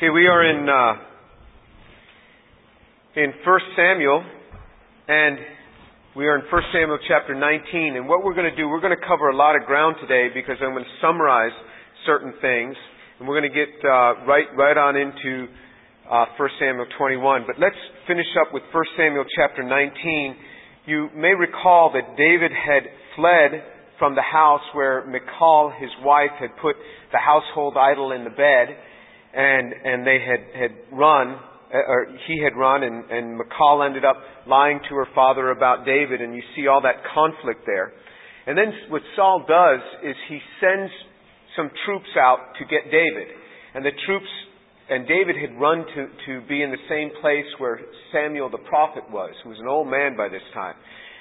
Okay, we are in uh, in First Samuel, and we are in First Samuel chapter 19. And what we're going to do, we're going to cover a lot of ground today because I'm going to summarize certain things, and we're going to get uh, right right on into uh, First Samuel 21. But let's finish up with First Samuel chapter 19. You may recall that David had fled from the house where Michal, his wife, had put the household idol in the bed, and and they had had run, uh, or he had run, and and Michal ended up lying to her father about David, and you see all that conflict there. And then what Saul does is he sends some troops out to get David, and the troops and David had run to, to be in the same place where Samuel the prophet was, who was an old man by this time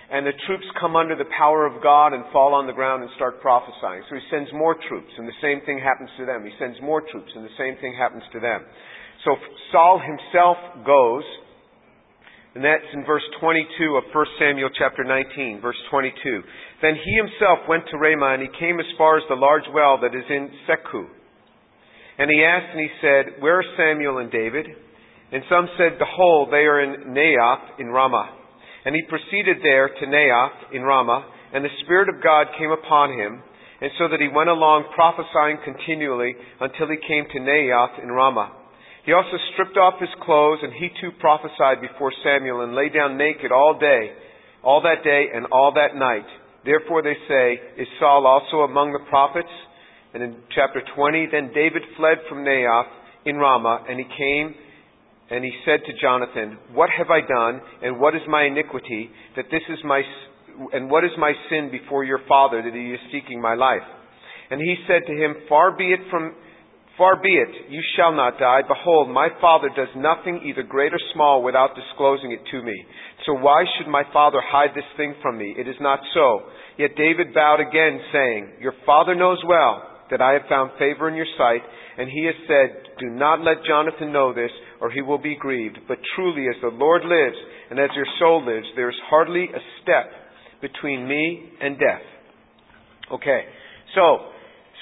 and the troops come under the power of God and fall on the ground and start prophesying. So he sends more troops, and the same thing happens to them. He sends more troops, and the same thing happens to them. So Saul himself goes, and that's in verse 22 of 1 Samuel chapter 19, verse 22. Then he himself went to Ramah, and he came as far as the large well that is in Sechu. And he asked, and he said, Where are Samuel and David? And some said, Behold, they are in Naioth in Ramah. And he proceeded there to Naioth in Ramah, and the Spirit of God came upon him, and so that he went along prophesying continually until he came to Naioth in Ramah. He also stripped off his clothes, and he too prophesied before Samuel, and lay down naked all day, all that day and all that night. Therefore they say, Is Saul also among the prophets? And in chapter 20, then David fled from Naioth in Ramah, and he came and he said to Jonathan, What have I done, and what is my iniquity, that this is my, and what is my sin before your father, that he is seeking my life? And he said to him, Far be it from, far be it, you shall not die. Behold, my father does nothing either great or small without disclosing it to me. So why should my father hide this thing from me? It is not so. Yet David bowed again, saying, Your father knows well that I have found favor in your sight, and he has said, Do not let Jonathan know this, or he will be grieved. But truly, as the Lord lives, and as your soul lives, there is hardly a step between me and death. Okay, so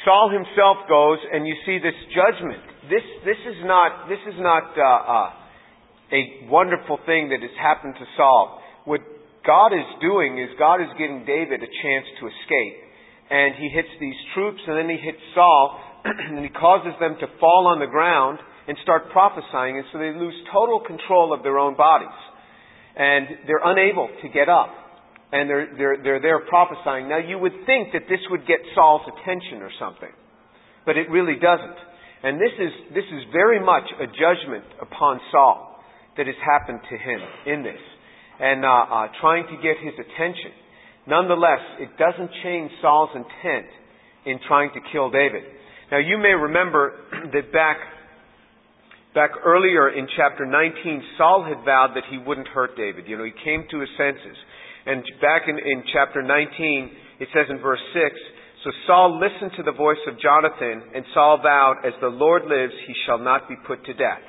Saul himself goes, and you see this judgment. This this is not this is not uh, uh, a wonderful thing that has happened to Saul. What God is doing is God is giving David a chance to escape, and he hits these troops, and then he hits Saul, and he causes them to fall on the ground and start prophesying, and so they lose total control of their own bodies. And they're unable to get up. And they're, they're, they're there prophesying. Now, you would think that this would get Saul's attention or something, but it really doesn't. And this is, this is very much a judgment upon Saul that has happened to him in this, and uh, uh, trying to get his attention. Nonetheless, it doesn't change Saul's intent in trying to kill David. Now, you may remember that back Back earlier in chapter 19, Saul had vowed that he wouldn't hurt David. You know, he came to his senses. And back in, in chapter 19, it says in verse 6, So Saul listened to the voice of Jonathan, and Saul vowed, As the Lord lives, he shall not be put to death.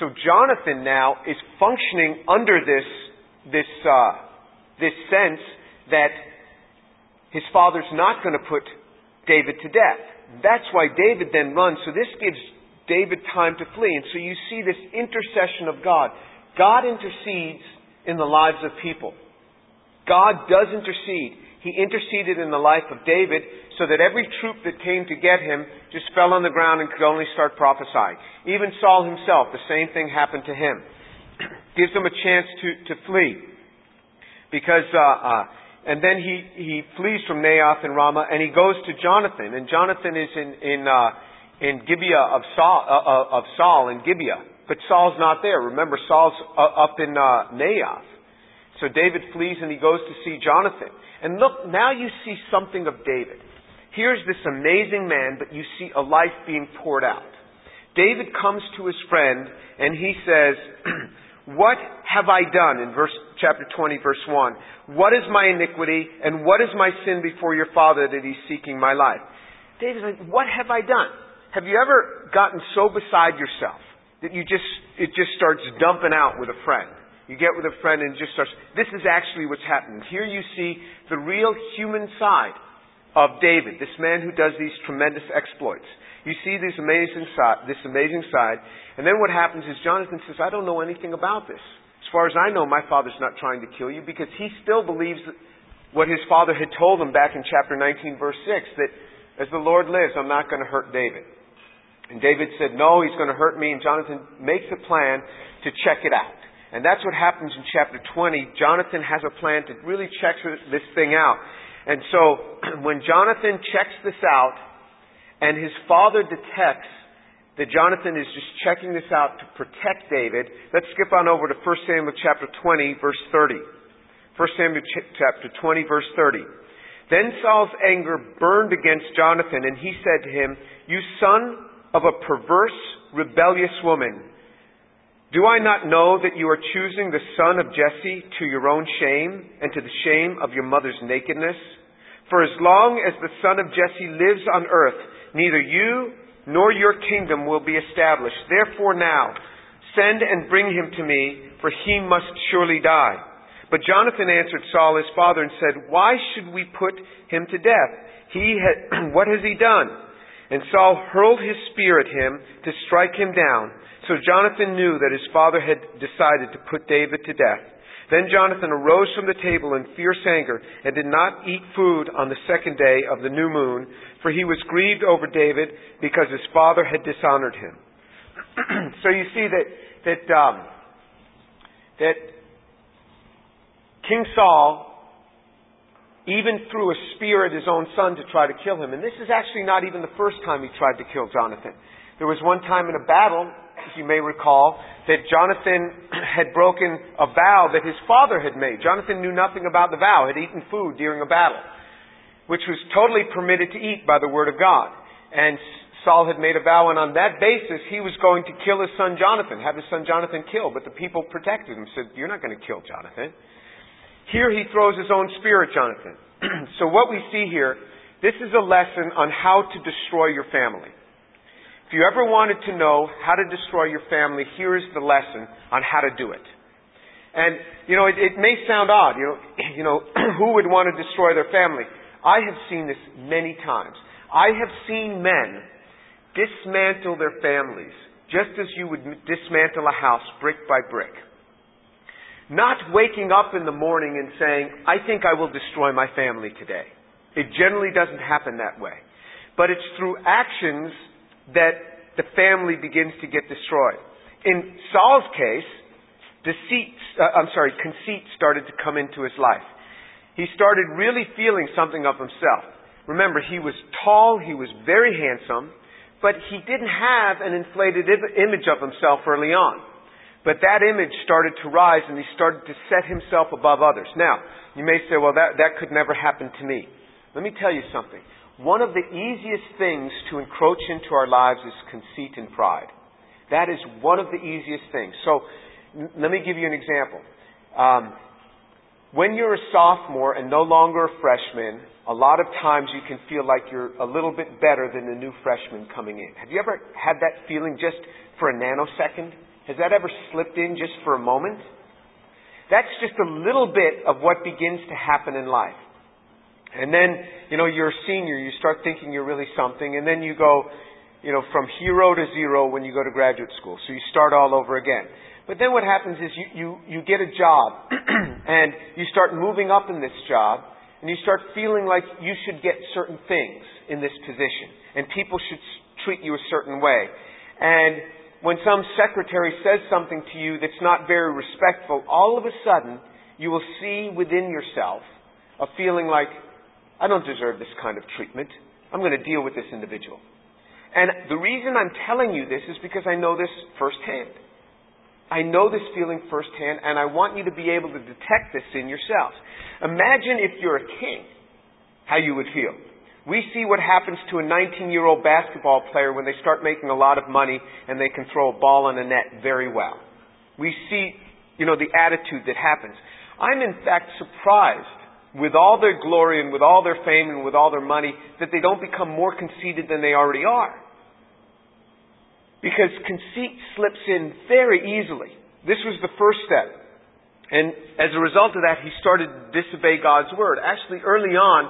So Jonathan now is functioning under this, this, uh, this sense that his father's not going to put David to death. That's why David then runs. So this gives David time to flee. And so you see this intercession of God. God intercedes in the lives of people. God does intercede. He interceded in the life of David so that every troop that came to get him just fell on the ground and could only start prophesying. Even Saul himself, the same thing happened to him. Gives him a chance to, to flee. Because, uh, uh, and then he, he flees from Naioth and Ramah and he goes to Jonathan. And Jonathan is in, in, uh, in Gibeah of Saul, uh, uh, of Saul in Gibeah. But Saul's not there. Remember, Saul's uh, up in uh, Naioth. So David flees and he goes to see Jonathan. And look, now you see something of David. Here's this amazing man, but you see a life being poured out. David comes to his friend and he says, What have I done? In verse, chapter 20, verse 1. What is my iniquity and what is my sin before your father that he's seeking my life? David's like, What have I done? Have you ever gotten so beside yourself that you just, it just starts dumping out with a friend? You get with a friend and just starts, this is actually what's happening. Here you see the real human side of David, this man who does these tremendous exploits. You see this amazing side, this amazing side, and then what happens is Jonathan says, "I don't know anything about this. As far as I know, my father's not trying to kill you because he still believes what his father had told him back in chapter 19, verse 6, that as the Lord lives, I'm not going to hurt David." And David said, "No, he's going to hurt me." And Jonathan makes a plan to check it out. And that's what happens in chapter 20. Jonathan has a plan to really check this thing out. And so when Jonathan checks this out and his father detects that Jonathan is just checking this out to protect David, let's skip on over to 1 Samuel chapter 20 verse 30. 1 Samuel chapter 20 verse 30. Then Saul's anger burned against Jonathan and he said to him, You son of a perverse, rebellious woman, do I not know that you are choosing the son of Jesse to your own shame and to the shame of your mother's nakedness? For as long as the son of Jesse lives on earth, neither you nor your kingdom will be established. Therefore now, send and bring him to me, for he must surely die. But Jonathan answered Saul his father and said, Why should we put him to death? He had, what has he done? And Saul hurled his spear at him to strike him down. So Jonathan knew that his father had decided to put David to death. Then Jonathan arose from the table in fierce anger and did not eat food on the second day of the new moon, for he was grieved over David because his father had dishonored him. so you see that that um, that King Saul even threw a spear at his own son to try to kill him. And this is actually not even the first time he tried to kill Jonathan. There was one time in a battle as you may recall, that Jonathan had broken a vow that his father had made. Jonathan knew nothing about the vow, had eaten food during a battle, which was totally permitted to eat by the word of God. And Saul had made a vow, and on that basis, he was going to kill his son Jonathan, have his son Jonathan killed. But the people protected him, said, You're not going to kill Jonathan. Here he throws his own spear at Jonathan. so what we see here, this is a lesson on how to destroy your family. If you ever wanted to know how to destroy your family, here is the lesson on how to do it. And, you know, it, it may sound odd, you know, you know, who would want to destroy their family? I have seen this many times. I have seen men dismantle their families just as you would dismantle a house brick by brick. Not waking up in the morning and saying, I think I will destroy my family today. It generally doesn't happen that way. But it's through actions that the family begins to get destroyed. In Saul's case, deceit, uh, I'm sorry, conceit started to come into his life. He started really feeling something of himself. Remember, he was tall, he was very handsome, but he didn't have an inflated image of himself early on. But that image started to rise and he started to set himself above others. Now, you may say, well, that, that could never happen to me. Let me tell you something one of the easiest things to encroach into our lives is conceit and pride. That is one of the easiest things. So, n- let me give you an example. Um, when you're a sophomore and no longer a freshman, a lot of times you can feel like you're a little bit better than the new freshman coming in. Have you ever had that feeling just for a nanosecond? Has that ever slipped in just for a moment? That's just a little bit of what begins to happen in life. And then, you know, you're a senior, you start thinking you're really something, and then you go, you know, from hero to zero when you go to graduate school. So you start all over again. But then what happens is you, you, you get a job, and you start moving up in this job, and you start feeling like you should get certain things in this position, and people should treat you a certain way. And when some secretary says something to you that's not very respectful, all of a sudden you will see within yourself a feeling like, I don't deserve this kind of treatment. I'm going to deal with this individual. And the reason I'm telling you this is because I know this firsthand. I know this feeling firsthand, and I want you to be able to detect this in yourself. Imagine if you're a king, how you would feel. We see what happens to a 19 year old basketball player when they start making a lot of money and they can throw a ball in a net very well. We see, you know, the attitude that happens. I'm in fact surprised with all their glory and with all their fame and with all their money, that they don't become more conceited than they already are. Because conceit slips in very easily. This was the first step. And as a result of that, he started to disobey God's word. Actually, early on,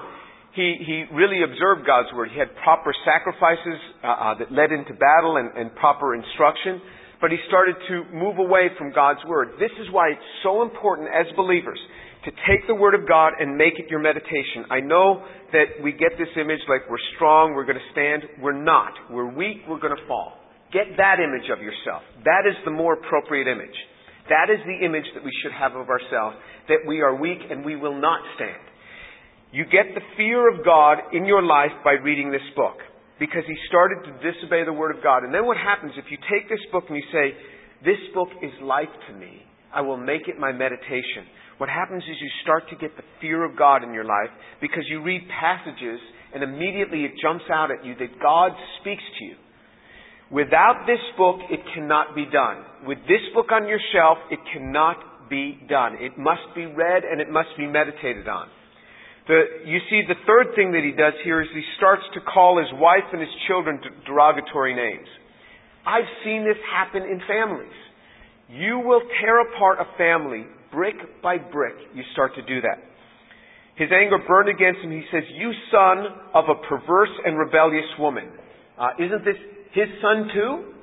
he, he really observed God's Word. He had proper sacrifices uh, uh, that led into battle and, and proper instruction, but he started to move away from God's Word. This is why it's so important as believers to take the Word of God and make it your meditation. I know that we get this image like we're strong, we're going to stand. We're not. We're weak, we're going to fall. Get that image of yourself. That is the more appropriate image. That is the image that we should have of ourselves, that we are weak and we will not stand. You get the fear of God in your life by reading this book because he started to disobey the Word of God. And then what happens if you take this book and you say, This book is life to me, I will make it my meditation. What happens is you start to get the fear of God in your life because you read passages and immediately it jumps out at you that God speaks to you. Without this book, it cannot be done. With this book on your shelf, it cannot be done. It must be read and it must be meditated on. The, you see, the third thing that he does here is he starts to call his wife and his children derogatory names. I've seen this happen in families. You will tear apart a family brick by brick, you start to do that. His anger burned against him. He says, You son of a perverse and rebellious woman. Uh, isn't this his son too?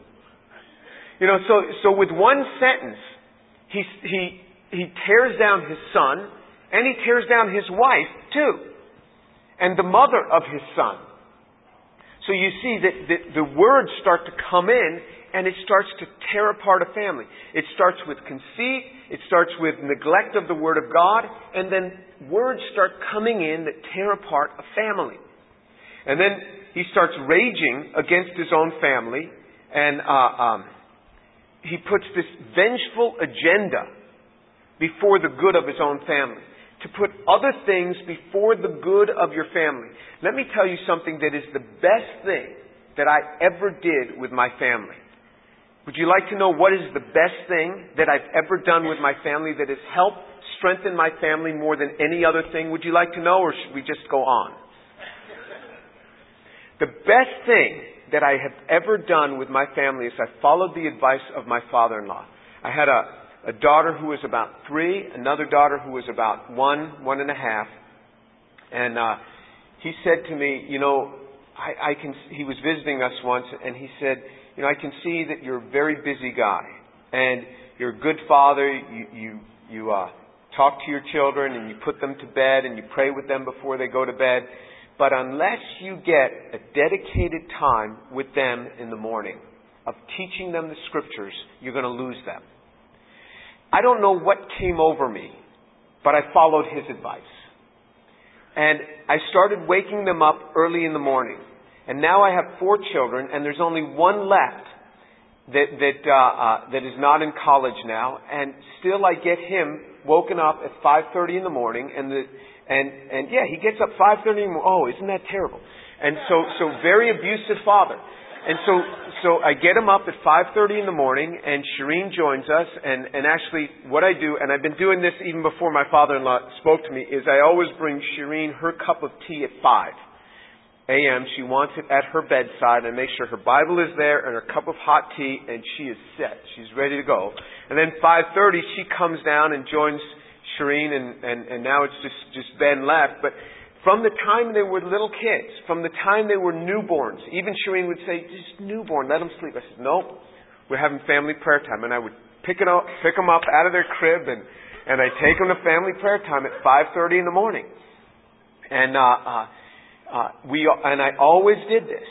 You know, so, so with one sentence, he, he, he tears down his son and he tears down his wife too. And the mother of his son. So you see that the, words start to come in and it starts to tear apart a family. It starts with conceit, it starts with neglect of the Word of God, and then words start coming in that tear apart a family. And then he starts raging against his own family, and uh, um, he puts this vengeful agenda before the good of his own family. To put other things before the good of your family. Let me tell you something that is the best thing that I ever did with my family. Would you like to know what is the best thing that I've ever done with my family that has helped strengthen my family more than any other thing? Would you like to know, or should we just go on? The best thing that I have ever done with my family is I followed the advice of my father in law. I had a, a daughter who was about three, another daughter who was about one, one and a half. And uh, he said to me, You know, I, I can, he was visiting us once, and he said, you know, I can see that you're a very busy guy, and you're a good father. You you you uh, talk to your children, and you put them to bed, and you pray with them before they go to bed. But unless you get a dedicated time with them in the morning of teaching them the scriptures, you're going to lose them. I don't know what came over me, but I followed his advice. And I started waking them up early in the morning. And now I have four children, and there's only one left that that uh, uh, that is not in college now, and still I get him woken up at 5:30 in the morning, and the and and yeah, he gets up 5:30 in the morning. Oh, isn't that terrible? And so so very abusive father. And so so I get him up at 5:30 in the morning, and Shireen joins us. And and actually, what I do, and I've been doing this even before my father-in-law spoke to me, is I always bring Shireen her cup of tea at five a.m. She wants it at her bedside and I make sure her Bible is there and her cup of hot tea and she is set. She's ready to go. And then 5.30 she comes down and joins Shireen and, and, and now it's just, just Ben left. But from the time they were little kids, from the time they were newborns, even Shireen would say, just newborn, let them sleep. I said, nope, we're having family prayer time. And I would pick, it up, pick them up out of their crib and, and I take them to family prayer time at 5.30 in the morning. And, uh, uh, uh, we, and I always did this.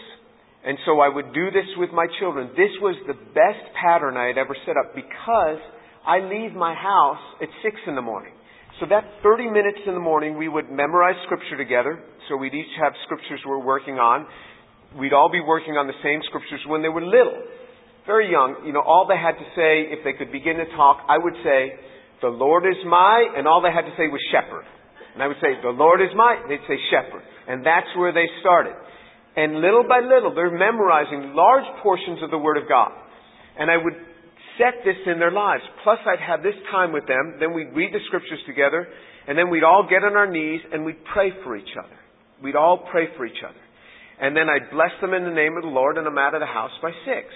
And so I would do this with my children. This was the best pattern I had ever set up because I leave my house at 6 in the morning. So that 30 minutes in the morning, we would memorize Scripture together. So we'd each have Scriptures we're working on. We'd all be working on the same Scriptures when they were little. Very young. You know, all they had to say, if they could begin to talk, I would say, the Lord is my, and all they had to say was shepherd. And I would say, the Lord is my, they'd say shepherd. And that's where they started. And little by little, they're memorizing large portions of the Word of God. And I would set this in their lives. Plus, I'd have this time with them. Then we'd read the Scriptures together. And then we'd all get on our knees and we'd pray for each other. We'd all pray for each other. And then I'd bless them in the name of the Lord and I'm out of the house by six.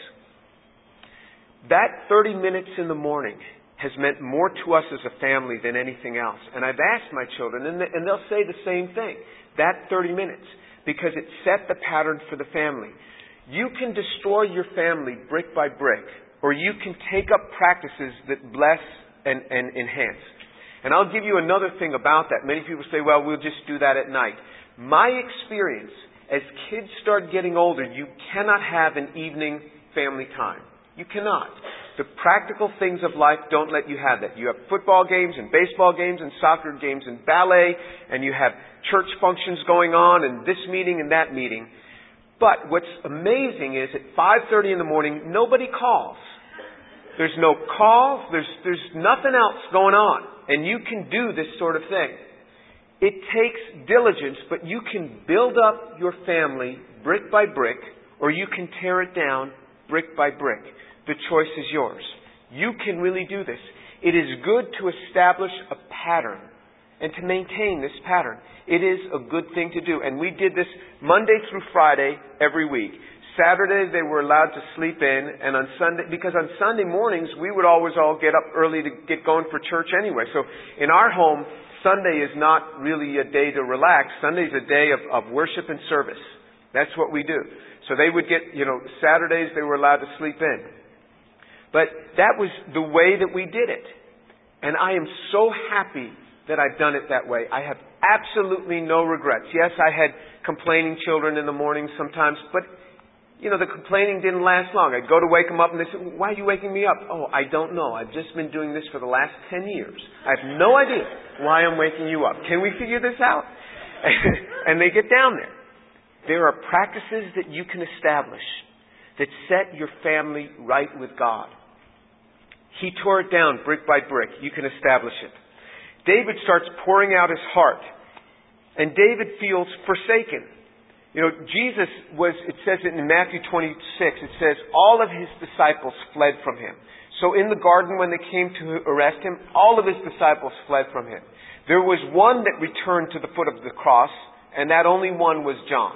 That 30 minutes in the morning has meant more to us as a family than anything else. And I've asked my children, and, they'll say the same thing. That 30 minutes, because it set the pattern for the family. You can destroy your family brick by brick, or you can take up practices that bless and, and enhance. And I'll give you another thing about that. Many people say, well, we'll just do that at night. My experience, as kids start getting older, you cannot have an evening family time. You cannot. The practical things of life don't let you have that. You have football games and baseball games and soccer games and ballet and you have church functions going on and this meeting and that meeting. But what's amazing is at 5:30 in the morning nobody calls. There's no calls, there's there's nothing else going on and you can do this sort of thing. It takes diligence, but you can build up your family brick by brick or you can tear it down brick by brick. The choice is yours. You can really do this. It is good to establish a pattern and to maintain this pattern. It is a good thing to do. And we did this Monday through Friday every week. Saturday they were allowed to sleep in, and on Sunday, because on Sunday mornings we would always all get up early to get going for church anyway. So in our home, Sunday is not really a day to relax. Sunday is a day of, of worship and service. That's what we do. So they would get, you know, Saturdays they were allowed to sleep in. But that was the way that we did it. And I am so happy that I've done it that way. I have absolutely no regrets. Yes, I had complaining children in the morning sometimes, but you know, the complaining didn't last long. I'd go to wake them up and they said, why are you waking me up? Oh, I don't know. I've just been doing this for the last 10 years. I have no idea why I'm waking you up. Can we figure this out? and they get down there. There are practices that you can establish that set your family right with God. He tore it down brick by brick. You can establish it. David starts pouring out his heart. And David feels forsaken. You know, Jesus was, it says it in Matthew 26, it says, all of his disciples fled from him. So in the garden when they came to arrest him, all of his disciples fled from him. There was one that returned to the foot of the cross, and that only one was John.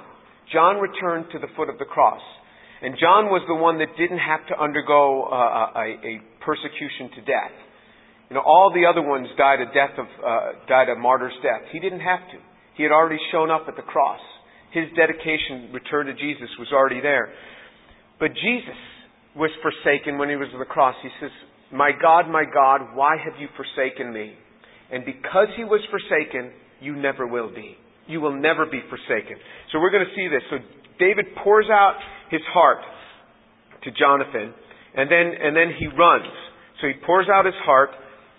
John returned to the foot of the cross. And John was the one that didn't have to undergo uh, a, a, persecution to death. You know, all the other ones died a death of uh, died a martyr's death. He didn't have to. He had already shown up at the cross. His dedication, return to Jesus, was already there. But Jesus was forsaken when he was on the cross. He says, "My God, my God, why have you forsaken me?" And because he was forsaken, you never will be. You will never be forsaken. So we're going to see this. So David pours out his heart to Jonathan, and then and then he runs. So he pours out his heart,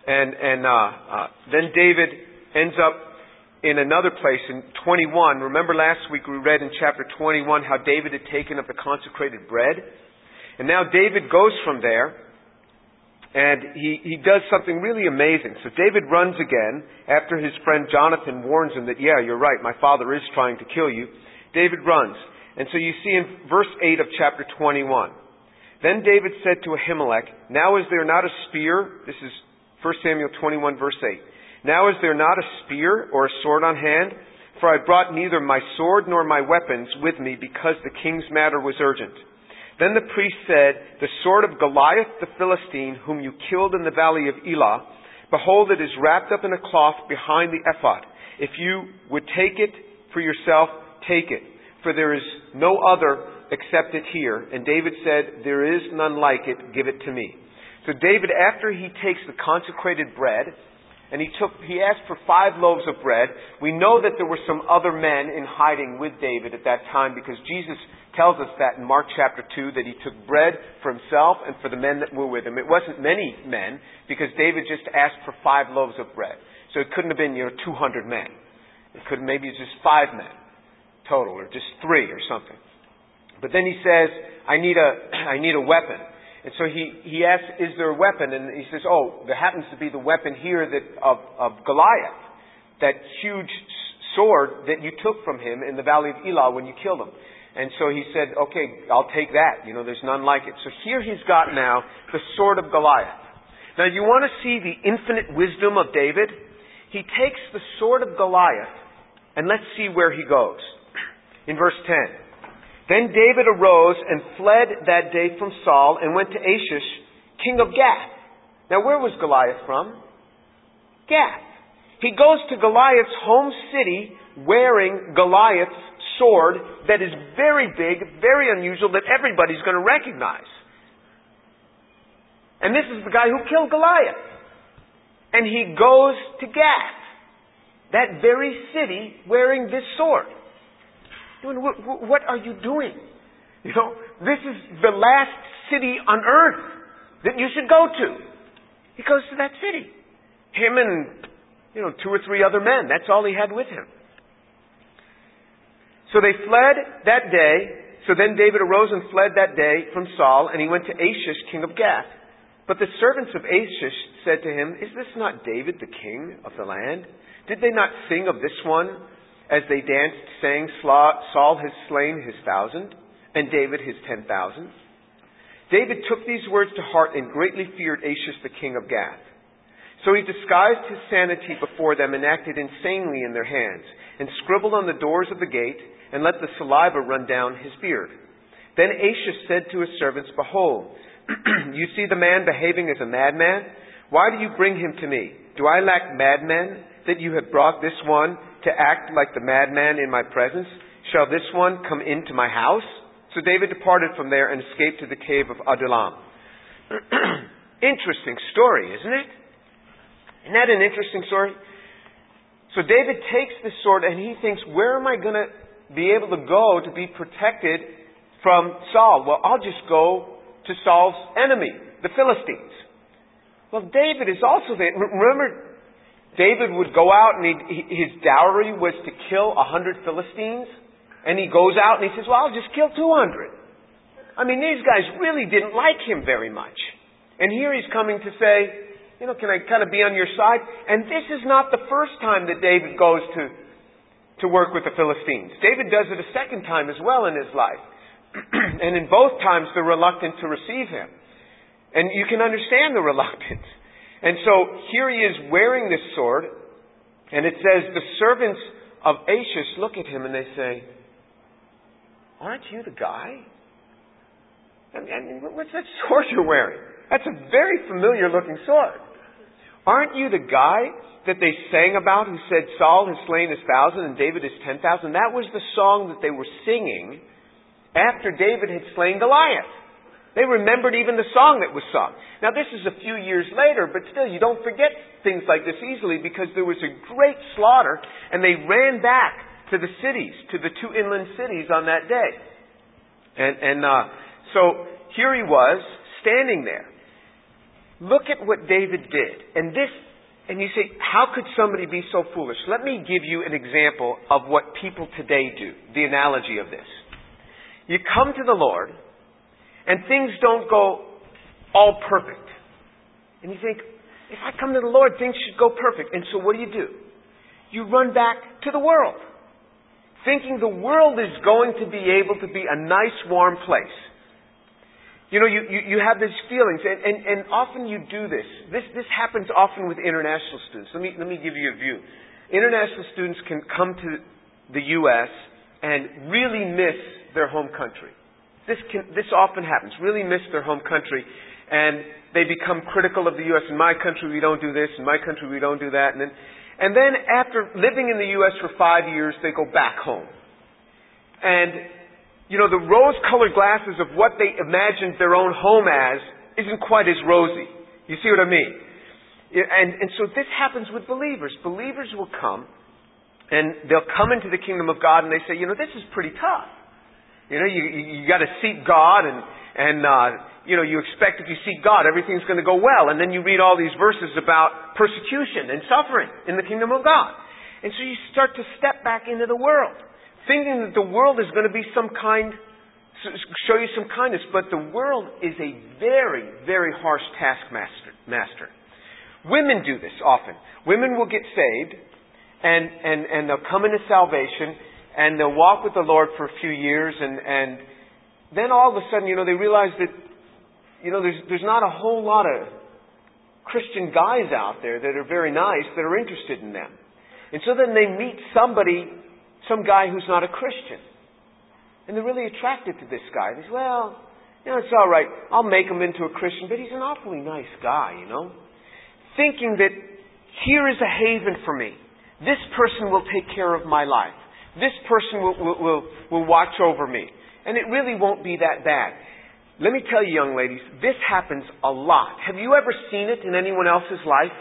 and and uh, uh, then David ends up in another place in 21. Remember last week we read in chapter 21 how David had taken up the consecrated bread, and now David goes from there and he, he does something really amazing. So David runs again after his friend Jonathan warns him that, yeah, you're right, my father is trying to kill you. David runs. And so you see in verse 8 of chapter 21. Then David said to Ahimelech, Now is there not a spear? This is 1 Samuel 21 verse 8. Now is there not a spear or a sword on hand? For I brought neither my sword nor my weapons with me because the king's matter was urgent. Then the priest said, The sword of Goliath the Philistine, whom you killed in the valley of Elah, behold, it is wrapped up in a cloth behind the ephod. If you would take it for yourself, take it. For there is no other except it here. And David said, There is none like it, give it to me. So David, after he takes the consecrated bread, and he took, he asked for five loaves of bread. We know that there were some other men in hiding with David at that time because Jesus tells us that in Mark chapter 2 that he took bread for himself and for the men that were with him. It wasn't many men because David just asked for five loaves of bread. So it couldn't have been, you know, 200 men. It could maybe it's just five men total or just three or something. But then he says, I need a, I need a weapon. And so he, he asks, is there a weapon? And he says, oh, there happens to be the weapon here that, of, of Goliath, that huge sword that you took from him in the valley of Elah when you killed him. And so he said, okay, I'll take that. You know, there's none like it. So here he's got now the sword of Goliath. Now you want to see the infinite wisdom of David? He takes the sword of Goliath and let's see where he goes. In verse 10. Then David arose and fled that day from Saul and went to Achish, king of Gath. Now, where was Goliath from? Gath. He goes to Goliath's home city wearing Goliath's sword that is very big, very unusual, that everybody's going to recognize. And this is the guy who killed Goliath. And he goes to Gath, that very city, wearing this sword. What are you doing? You know, this is the last city on earth that you should go to. He goes to that city. Him and, you know, two or three other men. That's all he had with him. So they fled that day. So then David arose and fled that day from Saul, and he went to Achish, king of Gath. But the servants of Achish said to him, Is this not David, the king of the land? Did they not sing of this one as they danced, saying, Saul has slain his thousand, and David his ten thousand? David took these words to heart and greatly feared Achish, the king of Gath. So he disguised his sanity before them and acted insanely in their hands, and scribbled on the doors of the gate, and let the saliva run down his beard. Then Achish said to his servants, Behold, you see the man behaving as a madman? Why do you bring him to me? Do I lack madmen that you have brought this one to act like the madman in my presence? Shall this one come into my house? So David departed from there and escaped to the cave of Adullam. interesting story, isn't it? Isn't that an interesting story? So David takes this sword and he thinks, where am I going to be able to go to be protected from Saul? Well, I'll just go to Saul's enemy, the Philistines. Well, David is also there. Remember, David would go out and his dowry was to kill a hundred Philistines. And he goes out and he says, well, I'll just kill 200. I mean, these guys really didn't like him very much. And here he's coming to say, you know, can I kind of be on your side? And this is not the first time that David goes to, to work with the Philistines. David does it a second time as well in his life. and in both times they're reluctant to receive him. And you can understand the reluctance. And so here he is wearing this sword, and it says, the servants of Achish look at him and they say, Aren't you the guy? I mean, what's that sword you're wearing? That's a very familiar looking sword. Aren't you the guy that they sang about who said Saul has slain his thousand and David his ten thousand? That was the song that they were singing after David had slain Goliath. They remembered even the song that was sung. Now this is a few years later, but still you don't forget things like this easily because there was a great slaughter and they ran back to the cities, to the two inland cities on that day. And, and uh, so here he was standing there. Look at what David did. And this, and you say, how could somebody be so foolish? Let me give you an example of what people today do, the analogy of this. You come to the Lord, and things don't go all perfect. And you think, if I come to the Lord, things should go perfect. And so what do you do? You run back to the world thinking the world is going to be able to be a nice, warm place. You know, you, you, you have these feelings, and, and, and often you do this. this. This happens often with international students. Let me, let me give you a view. International students can come to the U.S. and really miss their home country. This, can, this often happens, really miss their home country, and they become critical of the U.S. In my country, we don't do this. In my country, we don't do that. And then and then after living in the U.S. for five years, they go back home. And, you know, the rose-colored glasses of what they imagined their own home as isn't quite as rosy. You see what I mean? And, and so this happens with believers. Believers will come, and they'll come into the kingdom of God, and they say, you know, this is pretty tough. You know, you, you, got to seek God, and, and uh, you know, you expect if you seek God, everything's going to go well. And then you read all these verses about persecution and suffering in the kingdom of God. And so you start to step back into the world, thinking that the world is going to be some kind, show you some kindness. But the world is a very, very harsh taskmaster. Master. Women do this often. Women will get saved, and, and, and they'll come into salvation, and they'll walk with the Lord for a few years, and, and then all of a sudden, you know, they realize that you know, there's, there's not a whole lot of Christian guys out there that are very nice that are interested in them. And so then they meet somebody, some guy who's not a Christian. And they're really attracted to this guy. They say, well, You know, it's all right. I'll make him into a Christian, but he's an awfully nice guy, you know? Thinking that here is a haven for me. This person will take care of my life. This person will, will, will, will watch over me. And it really won't be that bad. Let me tell you, young ladies, this happens a lot. Have you ever seen it in anyone else's life?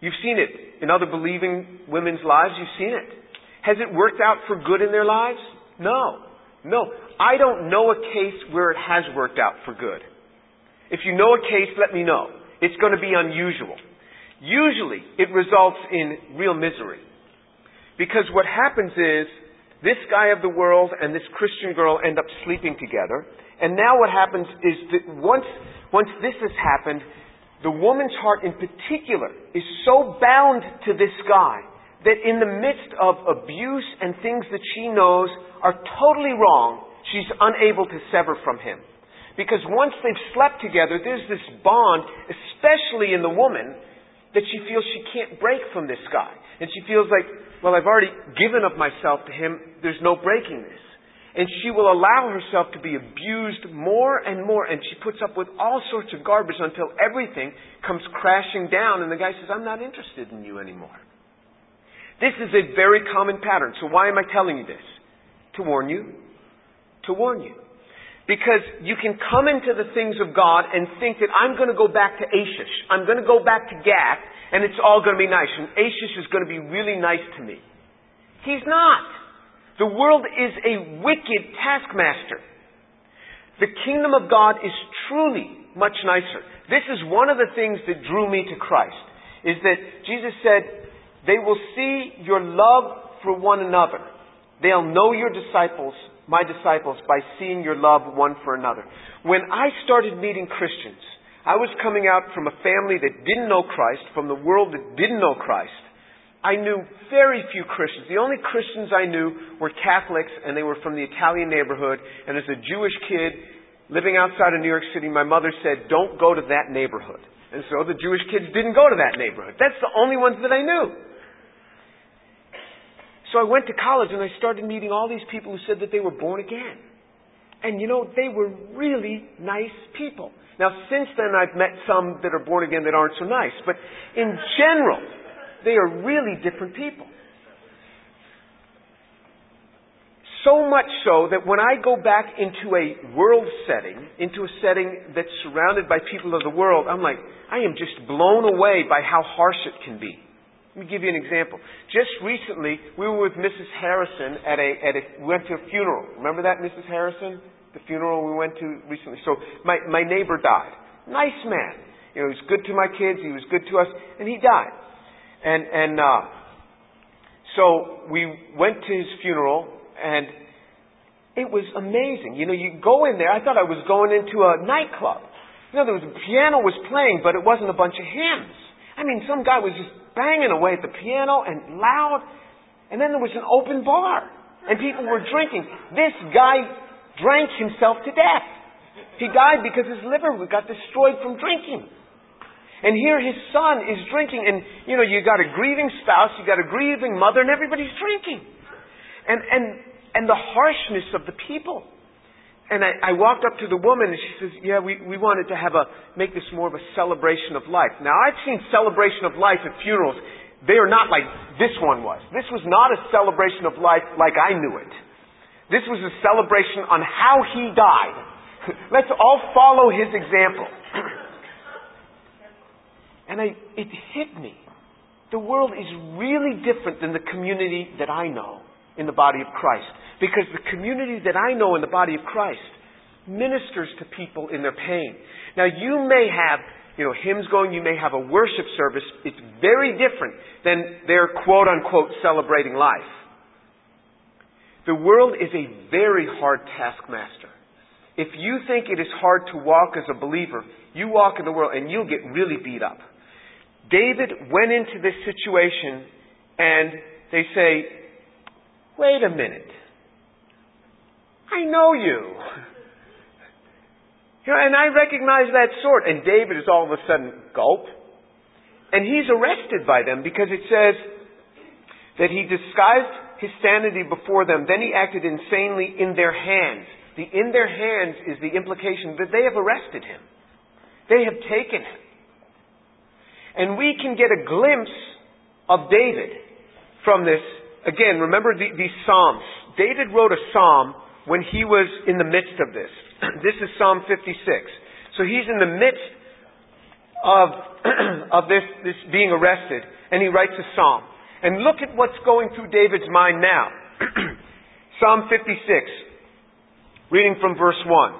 You've seen it in other believing women's lives. You've seen it. Has it worked out for good in their lives? No. No. I don't know a case where it has worked out for good. If you know a case, let me know. It's going to be unusual. Usually, it results in real misery. Because what happens is, this guy of the world and this Christian girl end up sleeping together. And now what happens is that once, once this has happened, the woman's heart in particular is so bound to this guy that in the midst of abuse and things that she knows are totally wrong, she's unable to sever from him. Because once they've slept together, there's this bond, especially in the woman, that she feels she can't break from this guy. And she feels like, well, I've already given of myself to him, there's no breaking this. And she will allow herself to be abused more and more, and she puts up with all sorts of garbage until everything comes crashing down, and the guy says, I'm not interested in you anymore. This is a very common pattern. So why am I telling you this? To warn you. To warn you. Because you can come into the things of God and think that I'm going to go back to Achish. I'm going to go back to Gath and it's all going to be nice. And Achish is going to be really nice to me. He's not. The world is a wicked taskmaster. The kingdom of God is truly much nicer. This is one of the things that drew me to Christ, is that Jesus said, they will see your love for one another. They'll know your disciples, my disciples, by seeing your love one for another. When I started meeting Christians, I was coming out from a family that didn't know Christ, from the world that didn't know Christ. I knew very few Christians. The only Christians I knew were Catholics, and they were from the Italian neighborhood. And as a Jewish kid living outside of New York City, my mother said, Don't go to that neighborhood. And so the Jewish kids didn't go to that neighborhood. That's the only ones that I knew. So I went to college and I started meeting all these people who said that they were born again. And you know, they were really nice people. Now, since then, I've met some that are born again that aren't so nice. But in general, they are really different people. So much so that when I go back into a world setting, into a setting that's surrounded by people of the world, I'm like, I am just blown away by how harsh it can be. Let me give you an example. Just recently, we were with Mrs. Harrison at a, at a, we went to a funeral. Remember that, Mrs. Harrison? the funeral we went to recently. So my, my neighbor died. Nice man. You know, he was good to my kids. He was good to us. And he died. And, and, uh, so we went to his funeral and it was amazing. You know, you go in there. I thought I was going into a nightclub. You know, was piano was playing, but it wasn't a bunch of hymns. I mean, some guy was just banging away at the piano and loud. And then there was an open bar and people were drinking. This guy drank himself to death. He died because his liver got destroyed from drinking. And here his son is drinking, and you know, you got a grieving spouse, you got a grieving mother, and everybody's drinking. And and and the harshness of the people. And I, I walked up to the woman and she says, Yeah, we, we wanted to have a make this more of a celebration of life. Now I've seen celebration of life at funerals. They are not like this one was. This was not a celebration of life like I knew it. This was a celebration on how he died. Let's all follow his example. and I, it hit me. The world is really different than the community that I know in the body of Christ. Because the community that I know in the body of Christ ministers to people in their pain. Now you may have, you know, hymns going, you may have a worship service. It's very different than their quote unquote celebrating life. The world is a very hard taskmaster. If you think it is hard to walk as a believer, you walk in the world and you'll get really beat up. David went into this situation and they say, wait a minute. I know you. you know, and I recognize that sword. And David is all of a sudden gulp. And he's arrested by them because it says that he disguised his sanity before them. Then he acted insanely in their hands. The in their hands is the implication that they have arrested him. They have taken him. And we can get a glimpse of David from this. Again, remember the, these Psalms. David wrote a Psalm when he was in the midst of this. this is Psalm 56. So he's in the midst of, of this, this being arrested, and he writes a Psalm. And look at what's going through David's mind now. Psalm 56, reading from verse 1.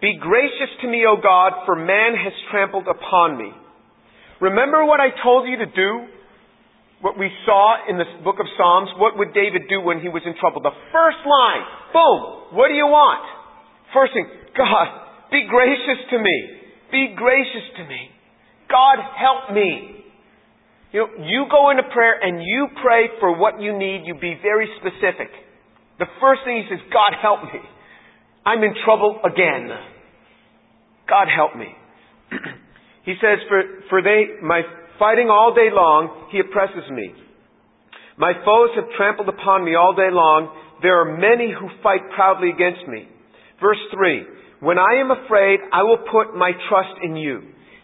Be gracious to me, O God, for man has trampled upon me. Remember what I told you to do? What we saw in the book of Psalms? What would David do when he was in trouble? The first line, boom, what do you want? First thing, God, be gracious to me. Be gracious to me. God, help me. You know, you go into prayer and you pray for what you need. You be very specific. The first thing he says, God help me. I'm in trouble again. God help me. he says, for, for they, my fighting all day long, he oppresses me. My foes have trampled upon me all day long. There are many who fight proudly against me. Verse 3. When I am afraid, I will put my trust in you.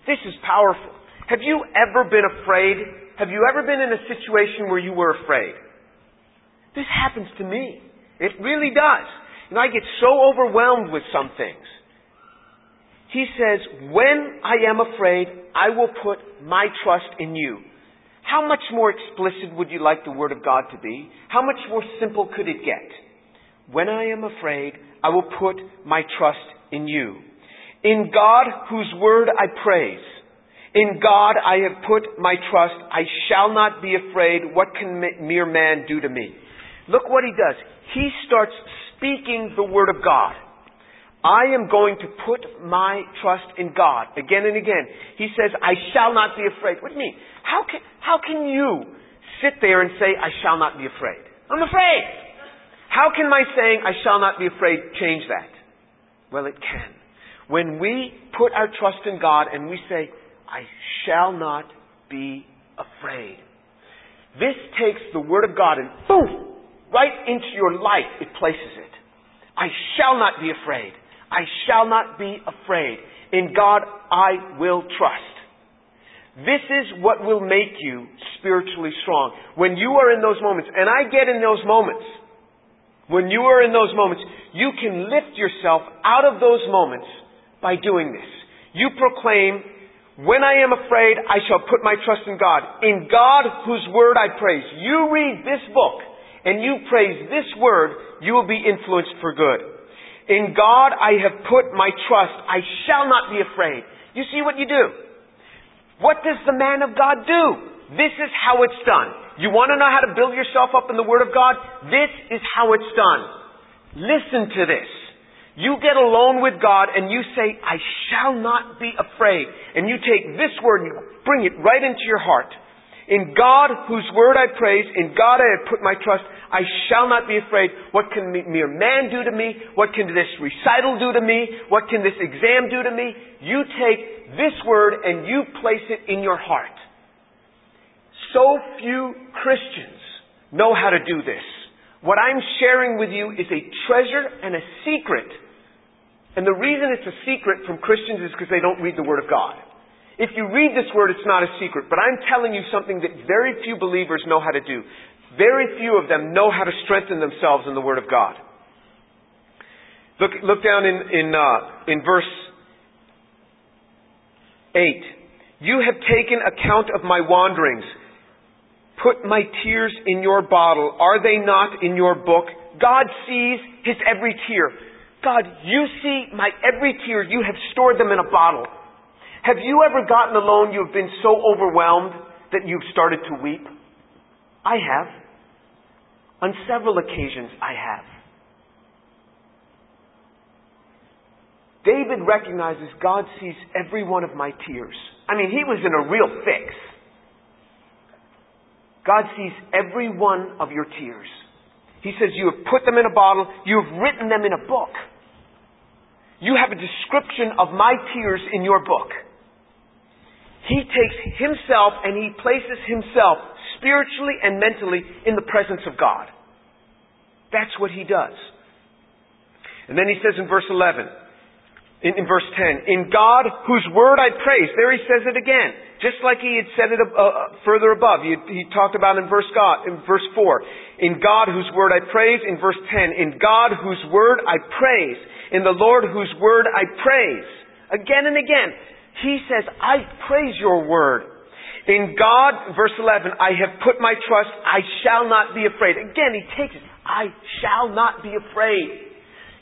This is powerful. Have you ever been afraid? Have you ever been in a situation where you were afraid? This happens to me. It really does. And I get so overwhelmed with some things. He says, when I am afraid, I will put my trust in you. How much more explicit would you like the Word of God to be? How much more simple could it get? When I am afraid, I will put my trust in you. In God, whose Word I praise. In God I have put my trust. I shall not be afraid. What can mere man do to me? Look what he does. He starts speaking the word of God. I am going to put my trust in God again and again. He says, I shall not be afraid. What do you mean? How can, how can you sit there and say, I shall not be afraid? I'm afraid. How can my saying, I shall not be afraid, change that? Well, it can. When we put our trust in God and we say, I shall not be afraid. This takes the Word of God and boom, right into your life it places it. I shall not be afraid. I shall not be afraid. In God I will trust. This is what will make you spiritually strong. When you are in those moments, and I get in those moments, when you are in those moments, you can lift yourself out of those moments by doing this. You proclaim when I am afraid, I shall put my trust in God. In God, whose word I praise. You read this book and you praise this word, you will be influenced for good. In God I have put my trust. I shall not be afraid. You see what you do? What does the man of God do? This is how it's done. You want to know how to build yourself up in the Word of God? This is how it's done. Listen to this. You get alone with God and you say, I shall not be afraid. And you take this word and you bring it right into your heart. In God, whose word I praise, in God I have put my trust, I shall not be afraid. What can mere man do to me? What can this recital do to me? What can this exam do to me? You take this word and you place it in your heart. So few Christians know how to do this. What I'm sharing with you is a treasure and a secret and the reason it's a secret from Christians is because they don't read the Word of God. If you read this Word, it's not a secret. But I'm telling you something that very few believers know how to do. Very few of them know how to strengthen themselves in the Word of God. Look, look down in, in, uh, in verse 8. You have taken account of my wanderings. Put my tears in your bottle. Are they not in your book? God sees his every tear. God, you see my every tear. You have stored them in a bottle. Have you ever gotten alone, you've been so overwhelmed that you've started to weep? I have. On several occasions, I have. David recognizes God sees every one of my tears. I mean, he was in a real fix. God sees every one of your tears. He says, You have put them in a bottle, you have written them in a book. You have a description of my tears in your book. He takes himself and he places himself spiritually and mentally in the presence of God. That's what he does. And then he says in verse 11, in, in, verse 10, in God whose word I praise. There he says it again. Just like he had said it uh, uh, further above. He, he talked about in verse God, in verse 4. In God whose word I praise. In verse 10, in God whose word I praise. In the Lord whose word I praise. Again and again. He says, I praise your word. In God, verse 11, I have put my trust. I shall not be afraid. Again, he takes it. I shall not be afraid.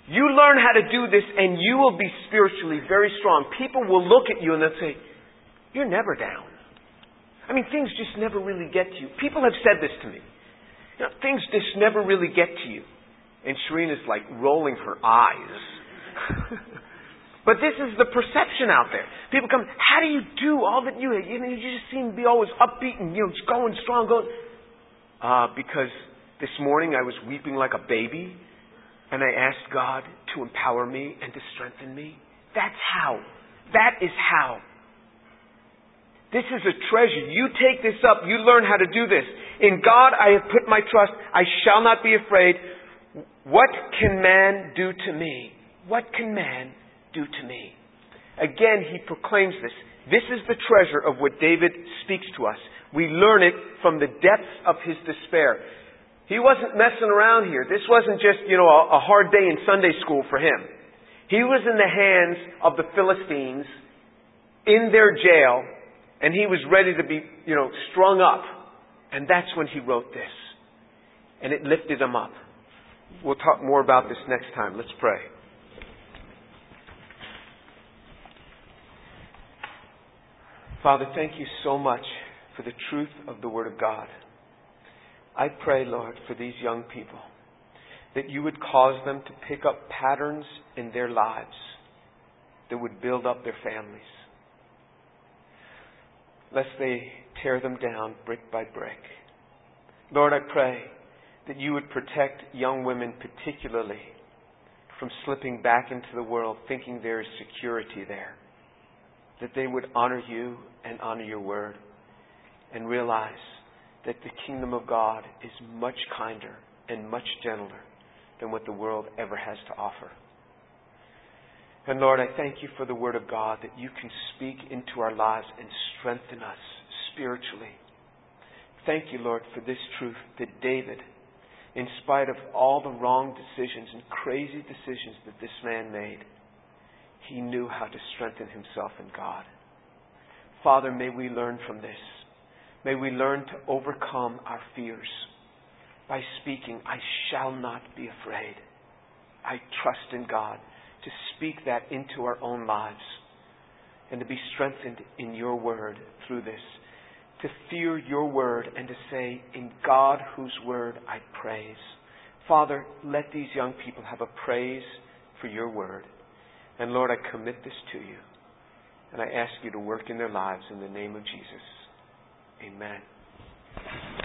You learn how to do this and you will be spiritually very strong. People will look at you and they'll say, You're never down. I mean, things just never really get to you. People have said this to me. You know, things just never really get to you. And Sharina's like rolling her eyes. but this is the perception out there. People come, how do you do all that you, you know, you just seem to be always upbeat and, you know, going strong, going. Uh, because this morning I was weeping like a baby and I asked God to empower me and to strengthen me. That's how. That is how. This is a treasure. You take this up. You learn how to do this. In God I have put my trust. I shall not be afraid. What can man do to me? What can man do to me? Again, he proclaims this. This is the treasure of what David speaks to us. We learn it from the depths of his despair. He wasn't messing around here. This wasn't just, you know, a, a hard day in Sunday school for him. He was in the hands of the Philistines in their jail, and he was ready to be, you know, strung up. And that's when he wrote this. And it lifted him up. We'll talk more about this next time. Let's pray. Father, thank you so much for the truth of the Word of God. I pray, Lord, for these young people that you would cause them to pick up patterns in their lives that would build up their families. Lest they tear them down brick by brick. Lord, I pray that you would protect young women particularly from slipping back into the world thinking there is security there. That they would honor you and honor your word and realize that the kingdom of God is much kinder and much gentler than what the world ever has to offer. And Lord, I thank you for the Word of God that you can speak into our lives and strengthen us spiritually. Thank you, Lord, for this truth that David, in spite of all the wrong decisions and crazy decisions that this man made, he knew how to strengthen himself in God. Father, may we learn from this. May we learn to overcome our fears by speaking, I shall not be afraid. I trust in God to speak that into our own lives and to be strengthened in your word through this. To fear your word and to say, In God whose word I praise. Father, let these young people have a praise for your word. And Lord, I commit this to you. And I ask you to work in their lives in the name of Jesus. Amen.